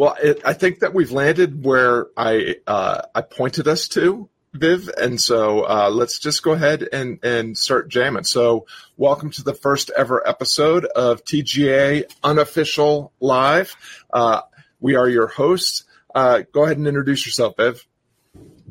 Well, it, I think that we've landed where I uh, I pointed us to, Viv, and so uh, let's just go ahead and and start jamming. So, welcome to the first ever episode of TGA Unofficial Live. Uh, we are your hosts. Uh, go ahead and introduce yourself, Viv.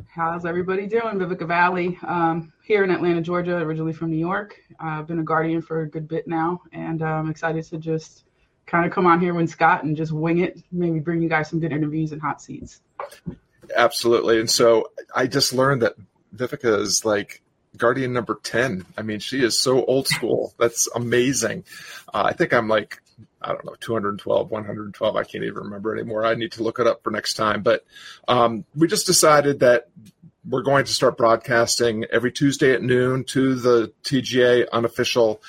How's everybody doing? Vivica Valle, um, here in Atlanta, Georgia, originally from New York. I've been a guardian for a good bit now, and I'm um, excited to just kind of come on here when Scott and just wing it. Maybe bring you guys some good interviews and hot seats. Absolutely. And so I just learned that Vivica is like guardian number 10. I mean, she is so old school. That's amazing. Uh, I think I'm like, I don't know, 212, 112. I can't even remember anymore. I need to look it up for next time. But um, we just decided that we're going to start broadcasting every Tuesday at noon to the TGA unofficial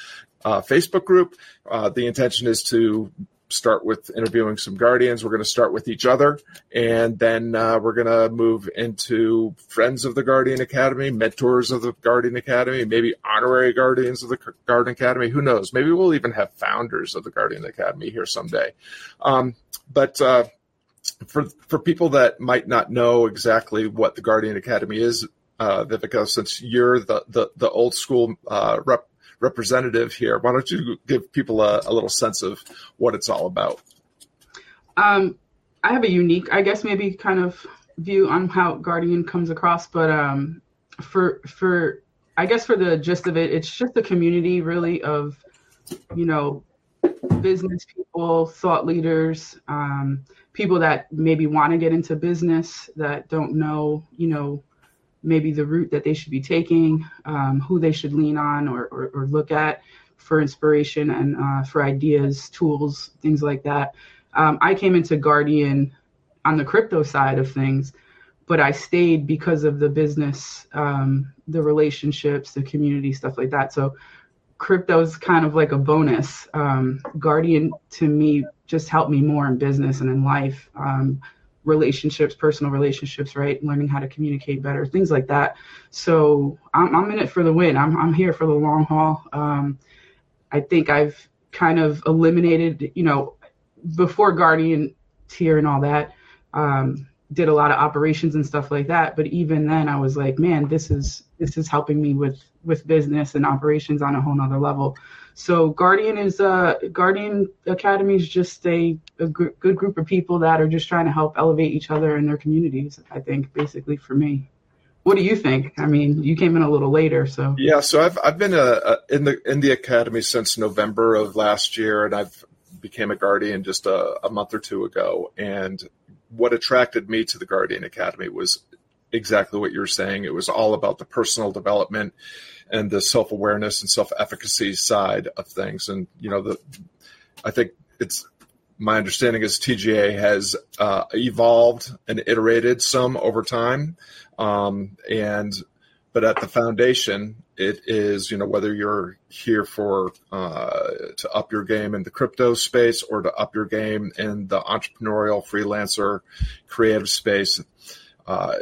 uh, Facebook group. Uh, the intention is to start with interviewing some guardians. We're going to start with each other, and then uh, we're going to move into friends of the Guardian Academy, mentors of the Guardian Academy, maybe honorary guardians of the Guardian Academy. Who knows? Maybe we'll even have founders of the Guardian Academy here someday. Um, but uh, for for people that might not know exactly what the Guardian Academy is, uh, Vivica, since you're the the, the old school uh, rep representative here. Why don't you give people a, a little sense of what it's all about? Um, I have a unique, I guess, maybe kind of view on how Guardian comes across, but um, for for I guess for the gist of it, it's just a community really of you know business people, thought leaders, um, people that maybe want to get into business that don't know, you know, maybe the route that they should be taking, um, who they should lean on or, or, or look at for inspiration and uh, for ideas, tools, things like that. Um, I came into Guardian on the crypto side of things, but I stayed because of the business, um, the relationships, the community, stuff like that. So crypto is kind of like a bonus. Um, Guardian to me just helped me more in business and in life. Relationships, personal relationships, right? Learning how to communicate better, things like that. So I'm, I'm in it for the win. I'm, I'm here for the long haul. Um, I think I've kind of eliminated, you know, before Guardian tier and all that, um, did a lot of operations and stuff like that. But even then I was like, man, this is, this is helping me with, with business and operations on a whole nother level. So Guardian is uh Guardian Academy is just a, a gr- good group of people that are just trying to help elevate each other in their communities. I think basically for me. What do you think? I mean, you came in a little later, so yeah. So I've I've been a, uh, uh, in the in the academy since November of last year, and I've became a guardian just a, a month or two ago. And what attracted me to the Guardian Academy was exactly what you're saying. It was all about the personal development and the self awareness and self efficacy side of things. And you know, the I think it's my understanding is TGA has uh, evolved and iterated some over time, um, and but at the foundation, it is you know whether you're here for uh, to up your game in the crypto space or to up your game in the entrepreneurial freelancer creative space. Uh,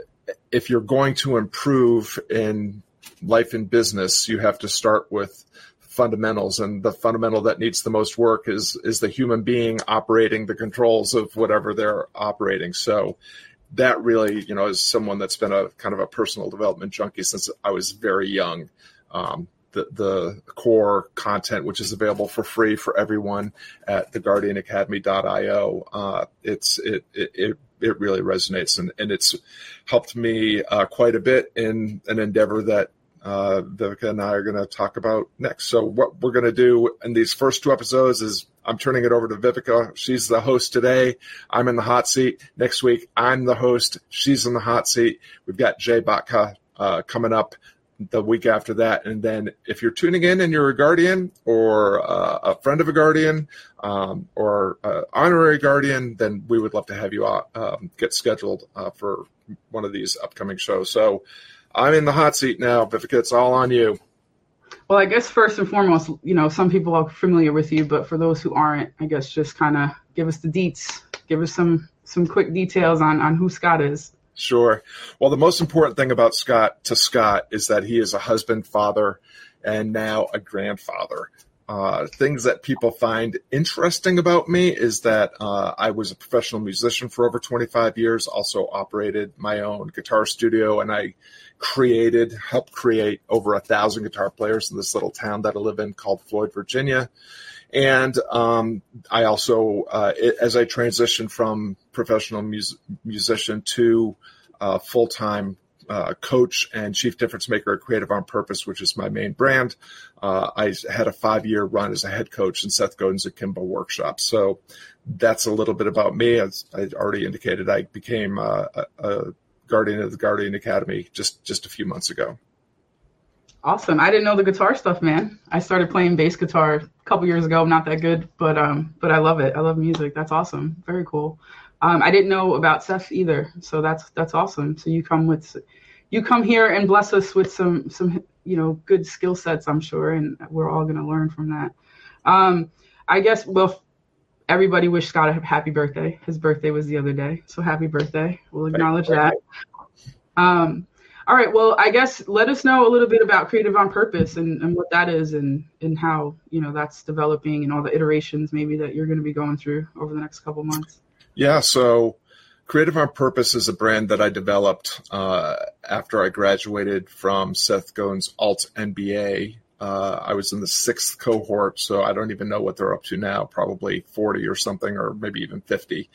if you're going to improve in life and business, you have to start with fundamentals. And the fundamental that needs the most work is is the human being operating the controls of whatever they're operating. So that really you know is someone that's been a kind of a personal development junkie since i was very young. Um, the, the core content which is available for free for everyone at theguardianacademy.io uh, it's it, it, it it really resonates and, and it's helped me uh, quite a bit in an endeavor that uh, Vivica and I are going to talk about next. So what we're going to do in these first two episodes is I'm turning it over to Vivica. She's the host today. I'm in the hot seat. Next week, I'm the host. She's in the hot seat. We've got Jay Batka uh, coming up the week after that. And then if you're tuning in and you're a guardian or uh, a friend of a guardian um, or uh, honorary guardian, then we would love to have you um, get scheduled uh, for one of these upcoming shows. So I'm in the hot seat now, Vivica. It's all on you. Well, I guess first and foremost, you know, some people are familiar with you, but for those who aren't, I guess just kind of give us the deets, give us some some quick details on on who Scott is. Sure. Well, the most important thing about Scott to Scott is that he is a husband, father, and now a grandfather. uh, things that people find interesting about me is that uh, I was a professional musician for over 25 years, also operated my own guitar studio, and I created, helped create over a thousand guitar players in this little town that I live in called Floyd, Virginia. And um, I also, uh, it, as I transitioned from professional mus- musician to uh, full time uh, coach and chief difference maker at Creative on Purpose, which is my main brand. Uh, I had a five year run as a head coach in Seth Godin's Akimbo workshop. So that's a little bit about me. As I already indicated, I became uh, a, a guardian of the Guardian Academy just just a few months ago. Awesome. I didn't know the guitar stuff, man. I started playing bass guitar a couple years ago. I'm not that good, but um, but I love it. I love music. That's awesome. Very cool. Um, I didn't know about Seth either, so that's that's awesome. So you come with, you come here and bless us with some some you know good skill sets, I'm sure, and we're all gonna learn from that. Um, I guess well, everybody wish Scott a happy birthday. His birthday was the other day, so happy birthday. We'll acknowledge that. Um, all right, well, I guess let us know a little bit about Creative on Purpose and, and what that is and and how you know that's developing and all the iterations maybe that you're going to be going through over the next couple months. Yeah, so Creative on Purpose is a brand that I developed uh, after I graduated from Seth Godin's Alt MBA. Uh, I was in the sixth cohort, so I don't even know what they're up to now, probably 40 or something, or maybe even 50.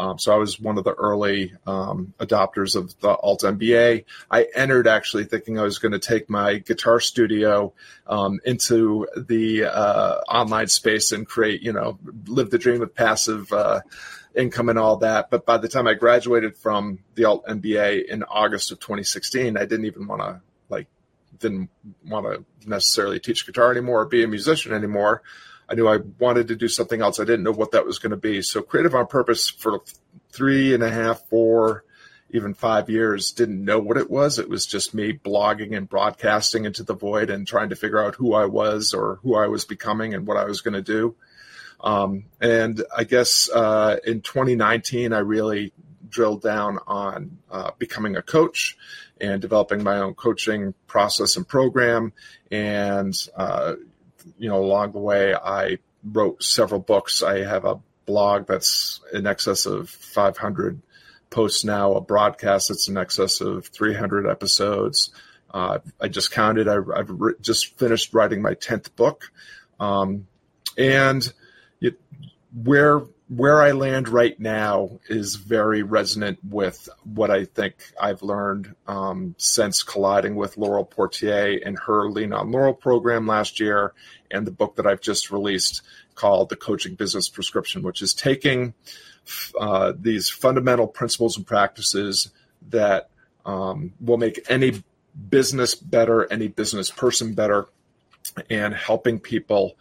Um, so I was one of the early um, adopters of the Alt MBA. I entered actually thinking I was going to take my guitar studio um, into the uh, online space and create, you know, live the dream of passive uh, income and all that. But by the time I graduated from the Alt MBA in August of 2016, I didn't even want to like didn't want to necessarily teach guitar anymore or be a musician anymore. I knew I wanted to do something else. I didn't know what that was going to be. So creative on purpose for three and a half, four, even five years, didn't know what it was. It was just me blogging and broadcasting into the void and trying to figure out who I was or who I was becoming and what I was going to do. Um, and I guess uh, in 2019, I really drilled down on uh, becoming a coach and developing my own coaching process and program and uh, you know, along the way, I wrote several books. I have a blog that's in excess of 500 posts now, a broadcast that's in excess of 300 episodes. Uh, I just counted. I, have re- just finished writing my 10th book. Um, and it, where where I land right now is very resonant with what I think I've learned um, since colliding with Laurel Portier and her Lean on Laurel program last year, and the book that I've just released called The Coaching Business Prescription, which is taking uh, these fundamental principles and practices that um, will make any business better, any business person better, and helping people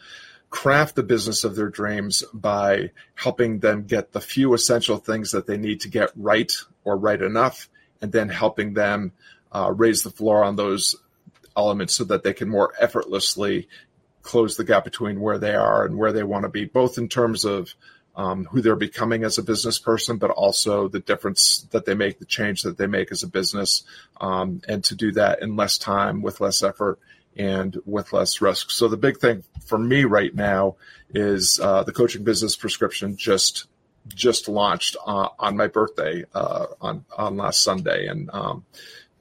craft the business of their dreams by helping them get the few essential things that they need to get right or right enough, and then helping them uh, raise the floor on those elements so that they can more effortlessly close the gap between where they are and where they want to be, both in terms of um, who they're becoming as a business person, but also the difference that they make, the change that they make as a business, um, and to do that in less time with less effort and with less risk. So the big thing for me right now is uh, the coaching business prescription just just launched uh, on my birthday uh, on on last Sunday, and um,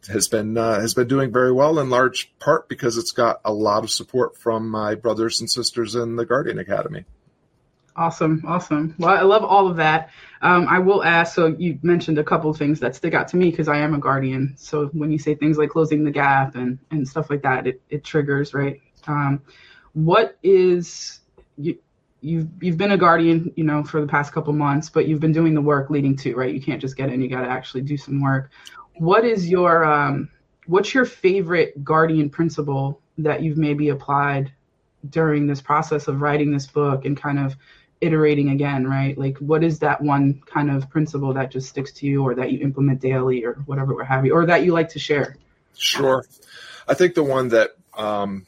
has been uh, has been doing very well in large part because it's got a lot of support from my brothers and sisters in the Guardian Academy. Awesome, awesome. Well, I love all of that. Um, I will ask. So you mentioned a couple of things that stick out to me because I am a guardian. So when you say things like closing the gap and and stuff like that, it it triggers right. Um, what is you? You've you've been a guardian, you know, for the past couple months, but you've been doing the work leading to right. You can't just get in; you got to actually do some work. What is your um, what's your favorite guardian principle that you've maybe applied during this process of writing this book and kind of iterating again, right? Like, what is that one kind of principle that just sticks to you, or that you implement daily, or whatever, what have you, or that you like to share? Sure. I think the one that um,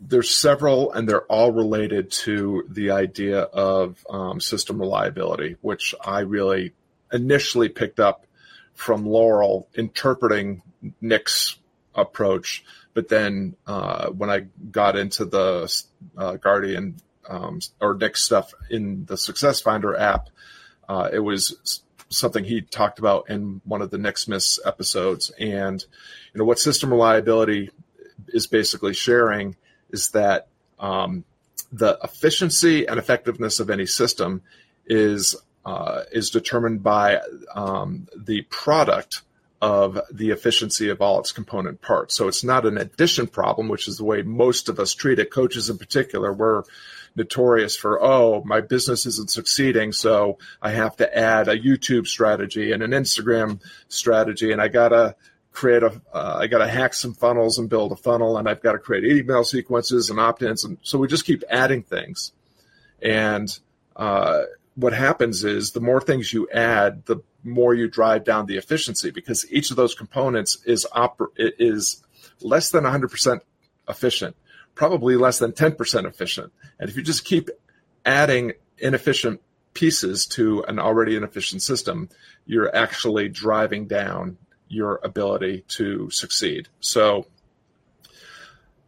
there's several, and they're all related to the idea of um, system reliability, which I really initially picked up from Laurel interpreting Nick's approach. But then uh, when I got into the uh, Guardian um, or Nick stuff in the Success Finder app, uh, it was something he talked about in one of the Nick Smiths episodes. And you know what system reliability is basically sharing is that um, the efficiency and effectiveness of any system is uh, is determined by um, the product of the efficiency of all its component parts. So it's not an addition problem, which is the way most of us treat it. Coaches in particular, we're notorious for, oh, my business isn't succeeding, so I have to add a YouTube strategy and an Instagram strategy, and I gotta create a, uh, I gotta hack some funnels and build a funnel, and I've got to create email sequences and opt-ins, and so we just keep adding things, and uh, what happens is the more things you add, the more you drive down the efficiency because each of those components is oper- is less than 100% efficient, probably less than 10% efficient. And if you just keep adding inefficient pieces to an already inefficient system, you're actually driving down your ability to succeed. So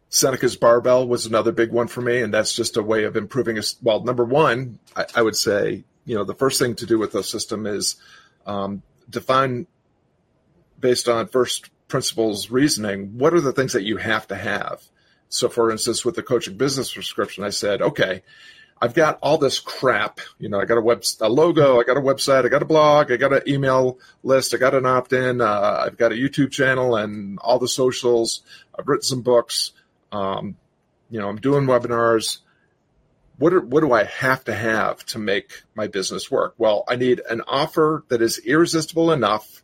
Seneca's barbell was another big one for me, and that's just a way of improving. A, well, number one, I, I, would say, you know, the first thing to do with a system is um, define based on first principles reasoning. What are the things that you have to have? So, for instance, with the coaching business prescription, I said, okay, I've got all this crap. You know, I got a web, a logo, I got a website, I got a blog, I got an email list, I got an opt-in, uh, I've got a YouTube channel and all the socials. I've written some books. Um, you know, I'm doing webinars. What, are, what do I have to have to make my business work? Well, I need an offer that is irresistible enough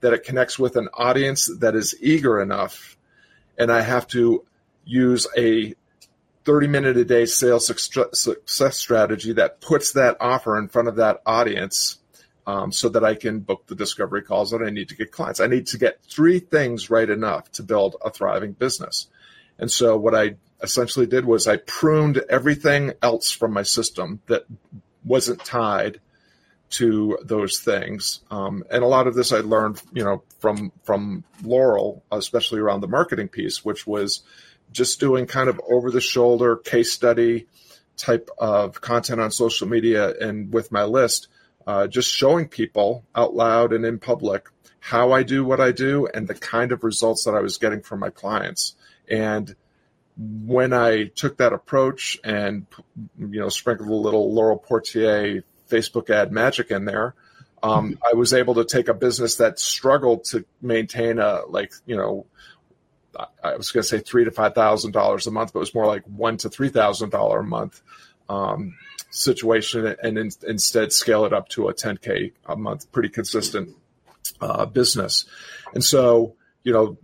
that it connects with an audience that is eager enough, and I have to use a 30 minute a day sales success strategy that puts that offer in front of that audience um, so that I can book the discovery calls that I need to get clients. I need to get three things right enough to build a thriving business. And so what I essentially did was I pruned everything else from my system that wasn't tied to those things. Um, and a lot of this I learned, you know, from from Laurel, especially around the marketing piece, which was just doing kind of over the shoulder case study type of content on social media and with my list, uh, just showing people out loud and in public how I do what I do and the kind of results that I was getting from my clients. And when I took that approach and you know sprinkled a little Laurel Portier Facebook ad magic in there, um, I was able to take a business that struggled to maintain a like you know I was going to say three to five thousand dollars a month, but it was more like one to three thousand dollar a month um, situation, and in, instead scale it up to a ten k a month, pretty consistent uh, business. And so, you know,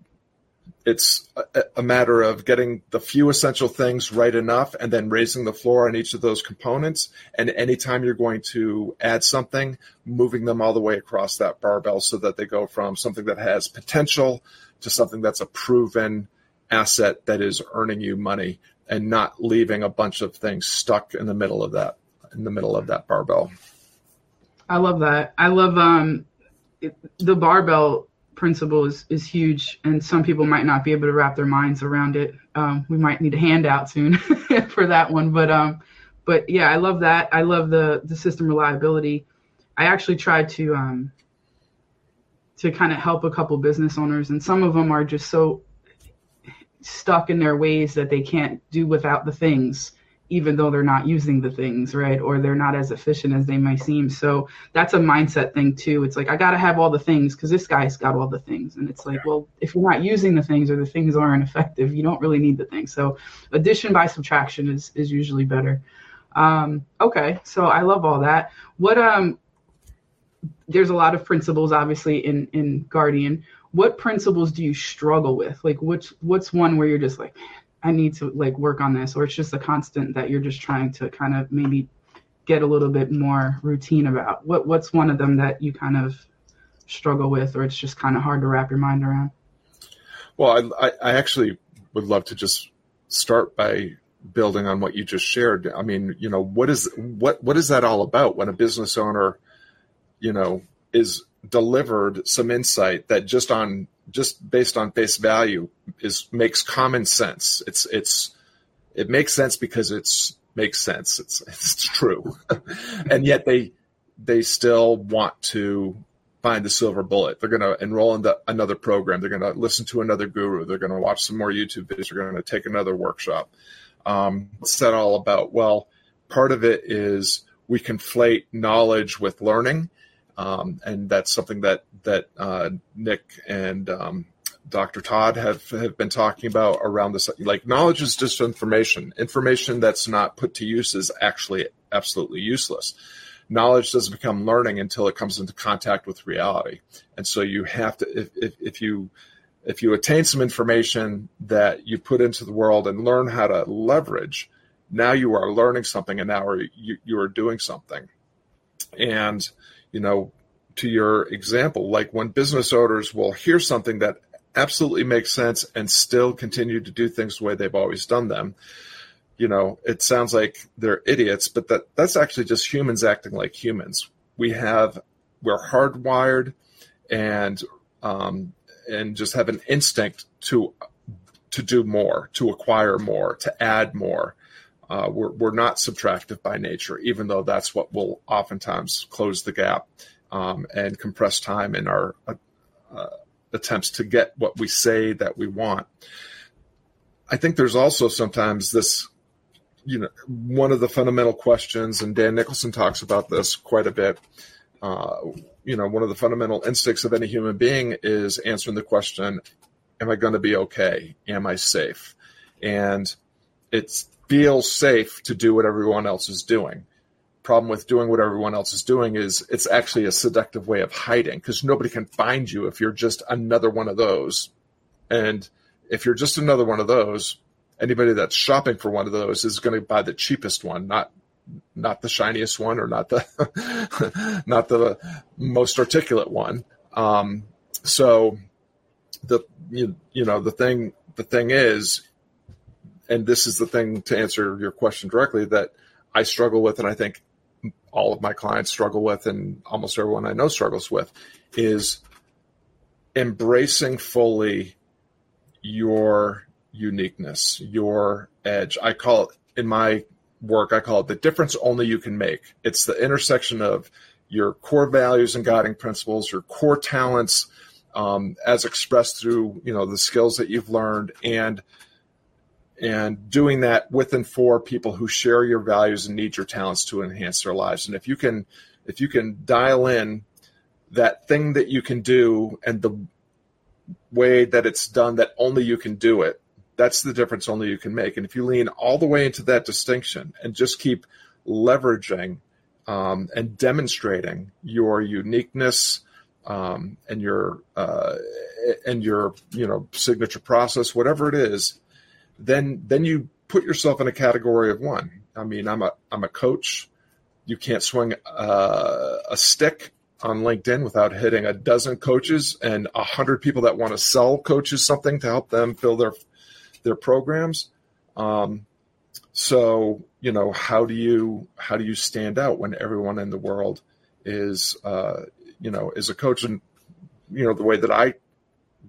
it's a, a, matter of getting the few essential things right enough and then raising the floor on each of those components. And anytime you're going to add something, moving them all the way across that barbell so that they go from something that has potential to something that's a proven asset that is earning you money and not leaving a bunch of things stuck in the middle of that in the middle of that barbell. I love that. I love um the barbell principle is, is huge, and some people might not be able to wrap their minds around it. Um, we might need a handout soon for that one, but um, but yeah, I love that. I love the the system reliability. I actually tried to um, to kind of help a couple business owners, and some of them are just so stuck in their ways that they can't do without the things even though they're not using the things, right? Or they're not as efficient as they might seem. So that's a mindset thing too. It's like I got to have all the things because this guy's got all the things, and it's like, well, if you're not using the things or the things aren't effective, you don't really need the things. So addition by subtraction is is usually better. Um, okay, so I love all that. What um, there's a lot of principles obviously in in Guardian. What principles do you struggle with? Like, which what's one where you're just like, I need to like work on this, or it's just a constant that you're just trying to kind of maybe get a little bit more routine about? What what's one of them that you kind of struggle with, or it's just kind of hard to wrap your mind around? Well, I, I actually would love to just start by building on what you just shared. I mean, you know, what is what what is that all about when a business owner, you know, is delivered some insight that just on just based on face value is makes common sense. It's it's it makes sense because it's makes sense. It's it's true, and yet they they still want to find the silver bullet. They're going to enroll in the, another program. They're going to listen to another guru. They're going to watch some more YouTube videos. They're going to take another workshop. Um, what's that all about? Well, part of it is we conflate knowledge with learning, um, and that's something that that uh, Nick and um, Dr. Todd have have been talking about around this. Like knowledge is just information. Information that's not put to use is actually absolutely useless. Knowledge doesn't become learning until it comes into contact with reality, and so you have to if, if, if you if you attain some information that you put into the world and learn how to leverage, now you are learning something and now you, you are doing something. And, you know, to your example, like when business owners will hear something that absolutely makes sense and still continue to do things the way they've always done them, you know, it sounds like they're idiots, but that that's actually just humans acting like humans. We have, we're hardwired and, um, and just have an instinct to, to do more, to acquire more, to add more. Uh, we're, we're not subtractive by nature, even though that's what will oftentimes close the gap um, and compress time in our uh, uh, attempts to get what we say that we want. I think there's also sometimes this, you know, one of the fundamental questions, and Dan Nicholson talks about this quite a bit. Uh, you know, one of the fundamental instincts of any human being is answering the question, Am I going to be okay? Am I safe? And it's feels safe to do what everyone else is doing. Problem with doing what everyone else is doing is it's actually a seductive way of hiding because nobody can find you if you're just another one of those. And if you're just another one of those, anybody that's shopping for one of those is going to buy the cheapest one, not not the shiniest one or not the not the most articulate one. Um, so the you, you know the thing the thing is and this is the thing to answer your question directly that I struggle with, and I think all of my clients struggle with, and almost everyone I know struggles with, is embracing fully your uniqueness, your edge. I call it in my work, I call it the difference only you can make. It's the intersection of your core values and guiding principles, your core talents, um, as expressed through you know the skills that you've learned, and and doing that with and for people who share your values and need your talents to enhance their lives. And if you can, if you can dial in that thing that you can do and the way that it's done that only you can do it, that's the difference only you can make. And if you lean all the way into that distinction and just keep leveraging um, and demonstrating your uniqueness um, and your uh, and your you know signature process, whatever it is, then then you put yourself in a category of one. I mean, I'm a I'm a coach. You can't swing uh, a stick on LinkedIn without hitting a dozen coaches and a hundred people that want to sell coaches something to help them fill their their programs. Um, so you know, how do you how do you stand out when everyone in the world is uh, you know is a coach? And you know, the way that I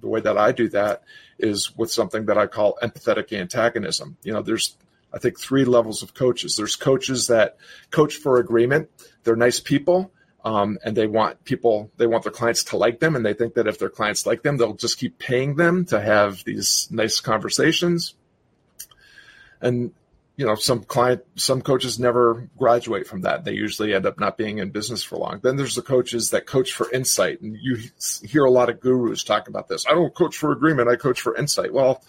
the way that I do that is with something that I call empathetic antagonism. You know, there's I think three levels of coaches. There's coaches that coach for agreement. They're nice people. Um, and they want people, they want their clients to like them, and they think that if their clients like them, they'll just keep paying them to have these nice conversations. And you know, some client, some coaches never graduate from that. They usually end up not being in business for long. Then there's the coaches that coach for insight, and you hear a lot of gurus talk about this. I don't coach for agreement; I coach for insight. Well,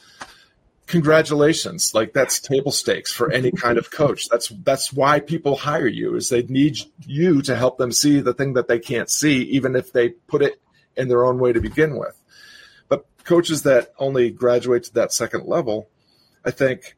congratulations! Like that's table stakes for any kind of coach. That's that's why people hire you is they need you to help them see the thing that they can't see, even if they put it in their own way to begin with. But coaches that only graduate to that second level, I think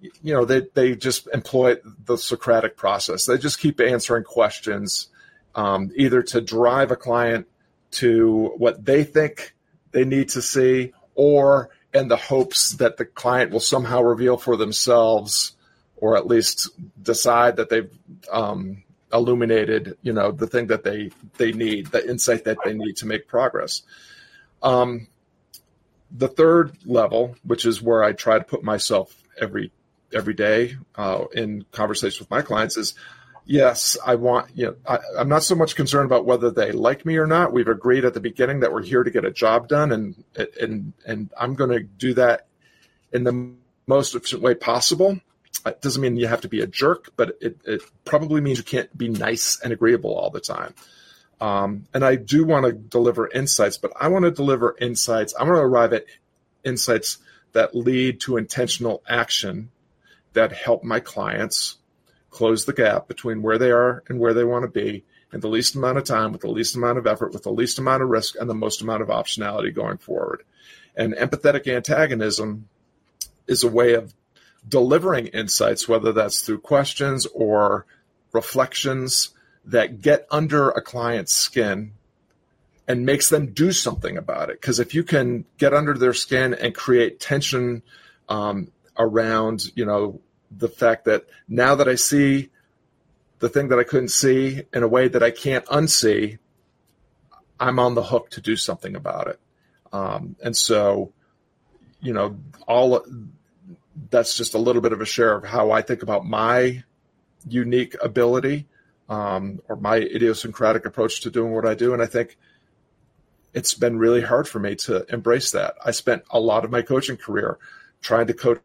you know they they just employ the Socratic process. They just keep answering questions, um, either to drive a client to what they think they need to see, or in the hopes that the client will somehow reveal for themselves, or at least decide that they've um, illuminated, you know, the thing that they they need, the insight that they need to make progress. Um, the third level, which is where I try to put myself every every day uh, in conversations with my clients, is yes, I want you know I, I'm not so much concerned about whether they like me or not. We've agreed at the beginning that we're here to get a job done, and and and I'm going to do that in the most efficient way possible. It doesn't mean you have to be a jerk, but it, it probably means you can't be nice and agreeable all the time. Um, and I do want to deliver insights, but I want to deliver insights. I want to arrive at insights that lead to intentional action that help my clients close the gap between where they are and where they want to be in the least amount of time, with the least amount of effort, with the least amount of risk, and the most amount of optionality going forward. And empathetic antagonism is a way of delivering insights, whether that's through questions or reflections that get under a client's skin and makes them do something about it. Because if you can get under their skin and create tension um, around, you know, the fact that now that I see the thing that I couldn't see in a way that I can't unsee, I'm on the hook to do something about it. Um, and so, you know, all that's just a little bit of a share of how I think about my unique ability um, or my idiosyncratic approach to doing what I do. And I think it's been really hard for me to embrace that. I spent a lot of my coaching career trying to coach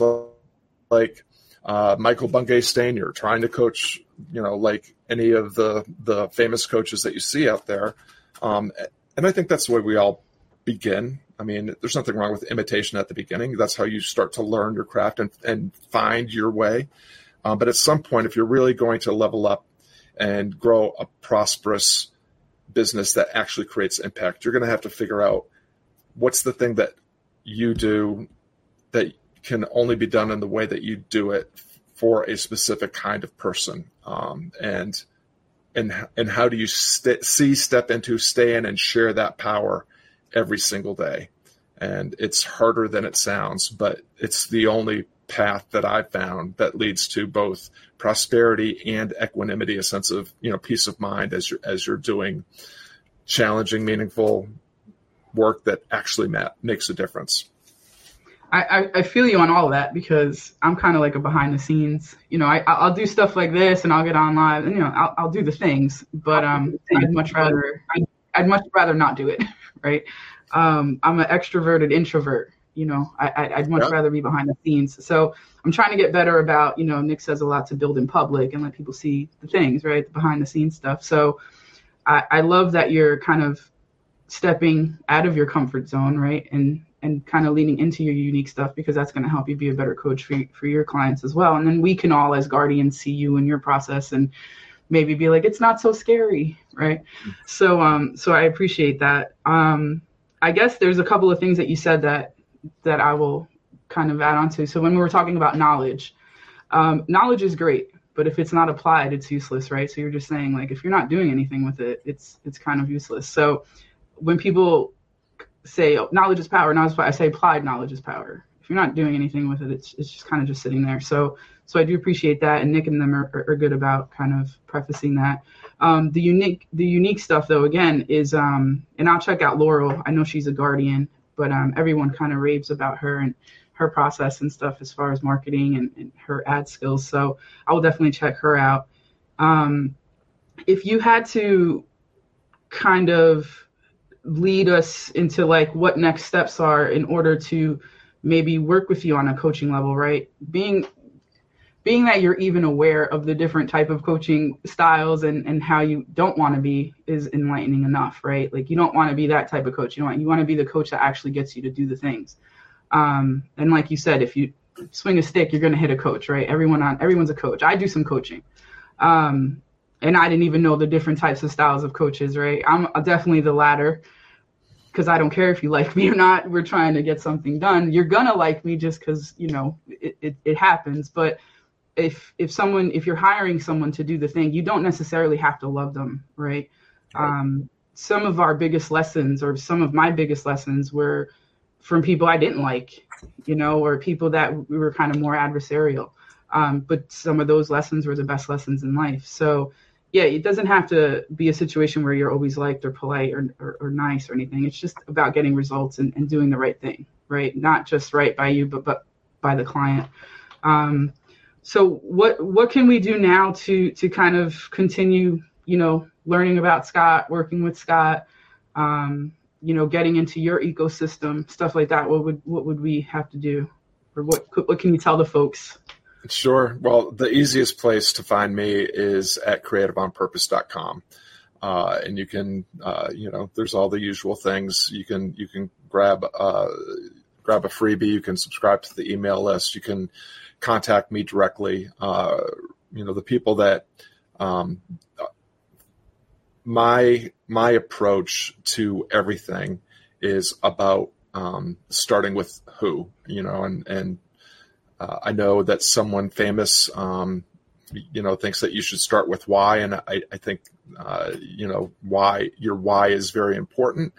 like uh, Michael Bungay Stanier, trying to coach, you know, like any of the the famous coaches that you see out there. Um, and I think that's the way we all begin. I mean, there's nothing wrong with imitation at the beginning. That's how you start to learn your craft and, and find your way. Um, but at some point, if you're really going to level up and grow a prosperous business that actually creates impact, you're going to have to figure out what's the thing that you do that can only be done in the way that you do it for a specific kind of person. Um, and and and how do you st- see, step into, stay in, and share that power every single day? And it's harder than it sounds, but it's the only path that I've found that leads to both prosperity and equanimity, a sense of you know peace of mind as you're as you're doing challenging, meaningful work that actually ma- makes a difference. I, I, feel you on all of that because I'm kind of like a behind the scenes. You know, I I'll do stuff like this and I'll get on live and you know I'll I'll do the things, but um I'd much rather I'd, I'd much rather not do it, right? Um, I'm an extroverted introvert, you know, I, I'd much yeah. rather be behind the scenes. So I'm trying to get better about, you know, Nick says a lot to build in public and let people see the things, right? The behind the scenes stuff. So I, I love that you're kind of stepping out of your comfort zone, right? And and kind of leaning into your unique stuff because that's going to help you be a better coach for, for your clients as well. And then we can all, as guardians, see you in your process and maybe be like, it's not so scary, right? Mm-hmm. So, um, so I appreciate that. Um, I guess there's a couple of things that you said that that I will kind of add on to. So when we were talking about knowledge, um, knowledge is great, but if it's not applied, it's useless, right? So you're just saying like if you're not doing anything with it, it's it's kind of useless. So when people say oh, knowledge is power, knowledge I say applied knowledge is power. If you're not doing anything with it, it's it's just kind of just sitting there. So so I do appreciate that, and Nick and them are, are good about kind of prefacing that. Um, the unique the unique stuff though again is um, and I'll check out Laurel. I know she's a guardian but um, everyone kind of raves about her and her process and stuff as far as marketing and, and her ad skills. So I will definitely check her out. Um, if you had to kind of lead us into like what next steps are in order to maybe work with you on a coaching level, right? Being being that you're even aware of the different type of coaching styles and, and how you don't want to be is enlightening enough, right? Like you don't want to be that type of coach. You want you want to be the coach that actually gets you to do the things. Um, and like you said, if you swing a stick, you're going to hit a coach, right? Everyone on everyone's a coach. I do some coaching, um, and I didn't even know the different types of styles of coaches, right? I'm definitely the latter because I don't care if you like me or not. We're trying to get something done. You're gonna like me just because you know it, it, it happens, but if if someone if you're hiring someone to do the thing you don't necessarily have to love them right, right. Um, some of our biggest lessons or some of my biggest lessons were from people i didn't like you know or people that we were kind of more adversarial um, but some of those lessons were the best lessons in life so yeah, it doesn't have to be a situation where you're always liked or polite or, or, or nice or anything. It's just about getting results and, and, doing the right thing, right? Not just right by you, but but by the client. Um, so what what can we do now to to kind of continue, you know, learning about Scott, working with Scott, um, you know, getting into your ecosystem, stuff like that? What would what would we have to do, or what what can you tell the folks? Sure. Well, the easiest place to find me is at creativeonpurpose.com. Uh, and you can, uh, you know, there's all the usual things. You can, you can grab, uh, grab a freebie. You can subscribe to the email list. You can contact me directly. Uh, you know, the people that, um, my, my approach to everything is about, um, starting with who, you know, and, and uh, I know that someone famous, um, you know, thinks that you should start with why, and I, I think, uh, you know, why your why is very important.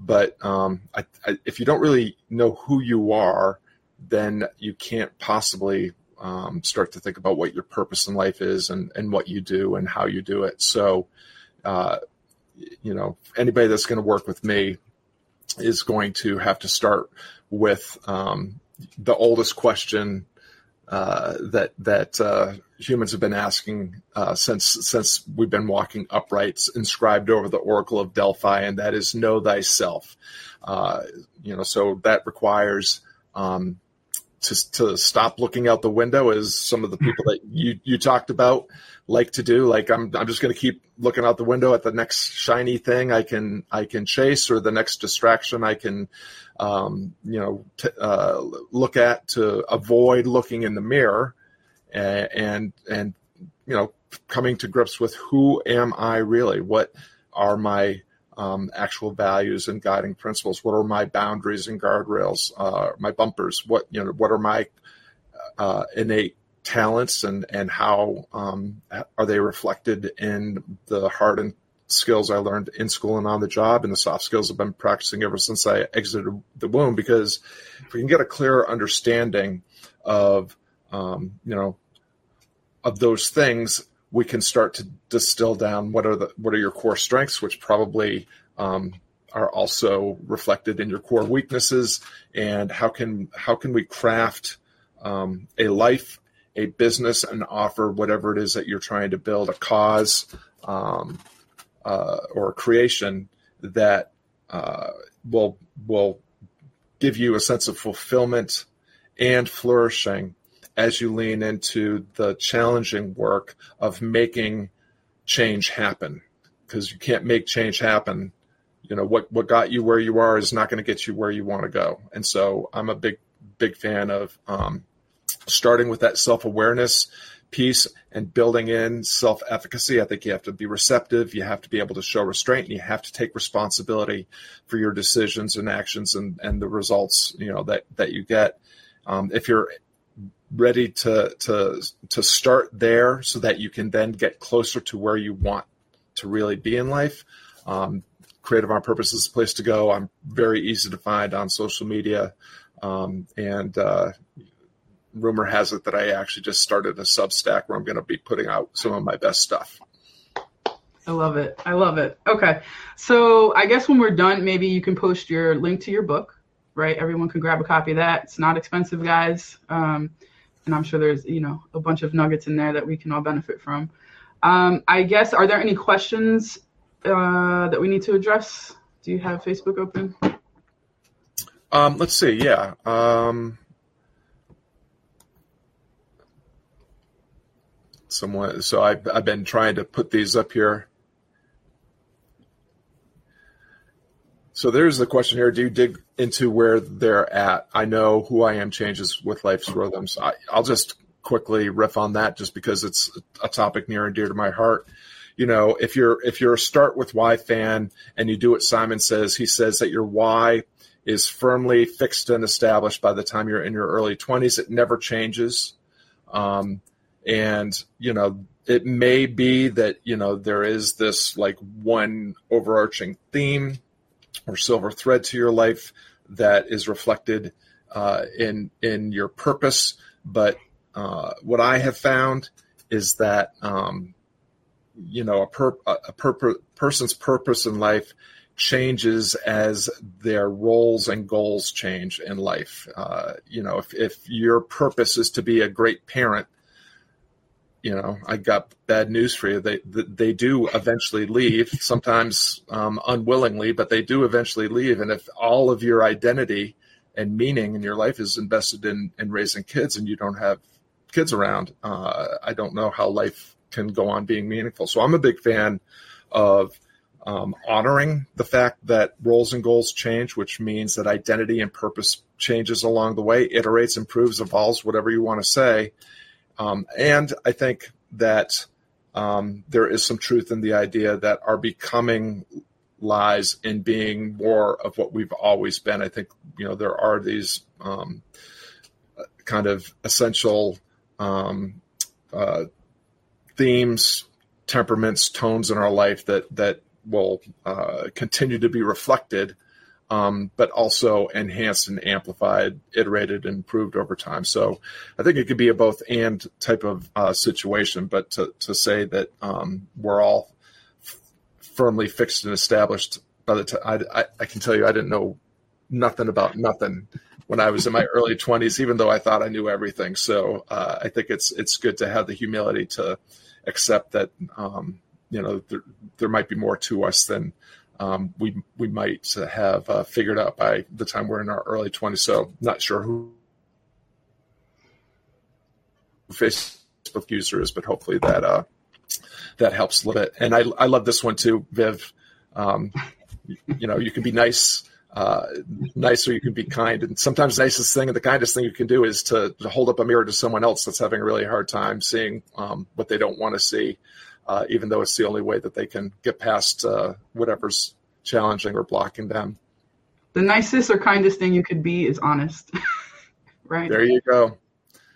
But um, I, I, if you don't really know who you are, then you can't possibly um, start to think about what your purpose in life is and, and what you do and how you do it. So, uh, you know, anybody that's going to work with me is going to have to start with um, the oldest question uh, that that uh, humans have been asking uh, since since we've been walking upright, inscribed over the Oracle of Delphi, and that is know thyself. Uh, you know, so that requires um, to to stop looking out the window, as some of the people that you you talked about like to do. Like I'm I'm just going to keep looking out the window at the next shiny thing I can I can chase, or the next distraction I can um, you know, t- uh, look at to avoid looking in the mirror and, and, and, you know, coming to grips with who am I really? What are my um, actual values and guiding principles? What are my boundaries and guardrails? Uh, my bumpers? What you know? What are my uh, innate talents and and how um, are they reflected in the hard and skills I learned in school and on the job, and the soft skills I've been practicing ever since I exited the womb. Because if we can get a clearer understanding of, um, you know, of those things, we can start to distill down what are the what are your core strengths, which probably um, are also reflected in your core weaknesses, and how can how can we craft um, a life, a business, and offer whatever it is that you're trying to build, a cause, um, uh, or creation that uh, will will give you a sense of fulfillment and flourishing as you lean into the challenging work of making change happen. Because you can't make change happen. You know what what got you where you are is not going to get you where you want to go. And so i'm a big big fan of um, starting with that self-awareness piece and building in self efficacy. I think you have to be receptive, you have to be able to show restraint, and you have to take responsibility for your decisions and actions and, and the results you know that, that you get. Um, if you're ready to, to, to start there so that you can then get closer to where you want to really be in life, um, Creative on Purpose is a place to go. I'm very easy to find on social media. Um, and uh, rumor has it that I actually just started a Substack where I'm going to be putting out some of my best stuff. I love it. I love it. Okay. So I guess when we're done, maybe you can post your link to your book, right? Everyone can grab a copy of that. It's not expensive, guys. Um, and I'm sure there's, you know, a bunch of nuggets in there that we can all benefit from. Um, I guess, are there any questions uh, that we need to address? Do you have Facebook open? Um, let's see. Yeah. Um, someone. So I've, I've been trying to put these up here. So there's the question here. Do you dig into where they're at? I know who I am changes with life's rhythms. I, I'll just quickly riff on that just because it's a topic near and dear to my heart. You know, if you're if you're a start with why fan and you do what Simon says, he says that your why is firmly fixed and established by the time you're in your early 20s. It never changes. Um, and you know it may be that you know there is this like one overarching theme or silver thread to your life that is reflected uh, in in your purpose but uh, what i have found is that um, you know a, per, a per, person's purpose in life changes as their roles and goals change in life. Uh, you know, if, if your purpose is to be a great parent, you know, I got bad news for you. They they do eventually leave, sometimes um, unwillingly, but they do eventually leave. And if all of your identity and meaning in your life is invested in in raising kids, and you don't have kids around, uh, I don't know how life can go on being meaningful. So I'm a big fan of um, honoring the fact that roles and goals change, which means that identity and purpose changes along the way, iterates, improves, evolves, whatever you want to say. Um, and I think that um, there is some truth in the idea that our becoming lies in being more of what we've always been. I think you know there are these um, kind of essential um, uh, themes, temperaments, tones in our life that that will uh, continue to be reflected, um, but also enhanced and amplified, iterated, and improved over time. So I think it could be a both and type of uh, situation. But to, to say that um, we're all f- firmly fixed and established by the time I, I, can tell you, I didn't know nothing about nothing when I was in my early 20s, even though I thought I knew everything. So uh, I think it's it's good to have the humility to accept that um, you know there, there might be more to us than um, we we might have uh, figured out by the time we're in our early 20s. So not sure who Facebook user is, but hopefully that uh, that helps a little bit. And I I love this one too, Viv. Um, you know, you can be nice. Uh, nice or you can be kind. And sometimes the nicest thing and the kindest thing you can do is to, to hold up a mirror to someone else that's having a really hard time seeing um, what they don't want to see uh, even though it's the only way that they can get past uh, whatever's challenging or blocking them. The nicest or kindest thing you could be is honest, right? There you go.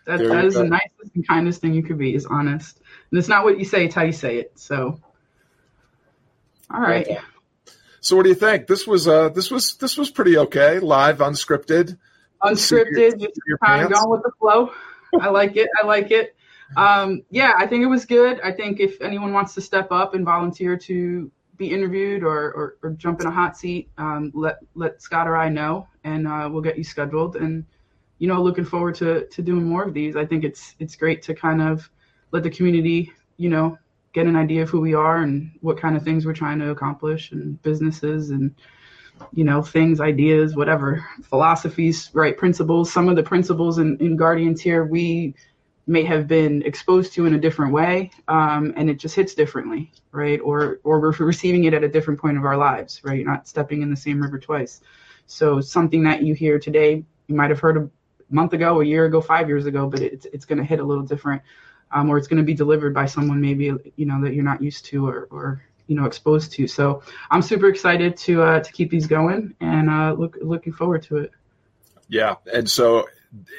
That, that is go. the nicest and kindest thing you could be is honest. And it's not what you say, it's how you say it. So, all right. Okay. So, what do you think? This was uh, this was this was pretty okay. Live, unscripted. Unscripted, just kind of going with the flow. I like it. I like it. Um, yeah, I think it was good. I think if anyone wants to step up and volunteer to be interviewed or, or, or jump in a hot seat, um, let let Scott or I know, and uh, we'll get you scheduled. And you know, looking forward to to doing more of these. I think it's it's great to kind of let the community, you know, get an idea of who we are and what kind of things we're trying to accomplish, and businesses and you know things ideas whatever philosophies right principles some of the principles in, in guardians here we may have been exposed to in a different way um, and it just hits differently right? Or or we're receiving it at a different point of our lives right? You're not stepping in the same river twice. So something that you hear today you might have heard a month ago a year ago five years ago but it's, it's going to hit a little different um, or it's going to be delivered by someone maybe you know that you're not used to or, or you know exposed to. So i'm super excited to uh, to keep these going and uh, look looking forward to it. Yeah. And so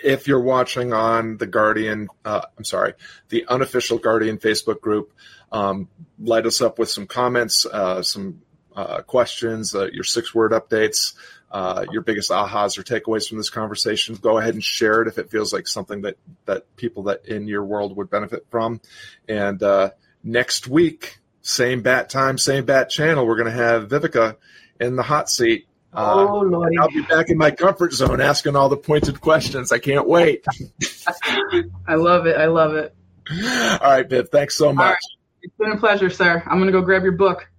if you're watching on the Guardian, uh, I'm sorry, the unofficial Guardian Facebook group, um, light us up with some comments, uh, some uh, questions, uh, your six word updates, uh, your biggest ahas or takeaways from this conversation. Go ahead and share it if it feels like something that, that people that in your world would benefit from. And uh, next week, same bat time, same bat channel, we're going to have Vivica in the hot seat uh, oh, Lord. I'll be back in my comfort zone asking all the pointed questions. I can't wait. I love it. I love it. All right, Viv. Thanks so much. Right. It's been a pleasure, sir. I'm going to go grab your book.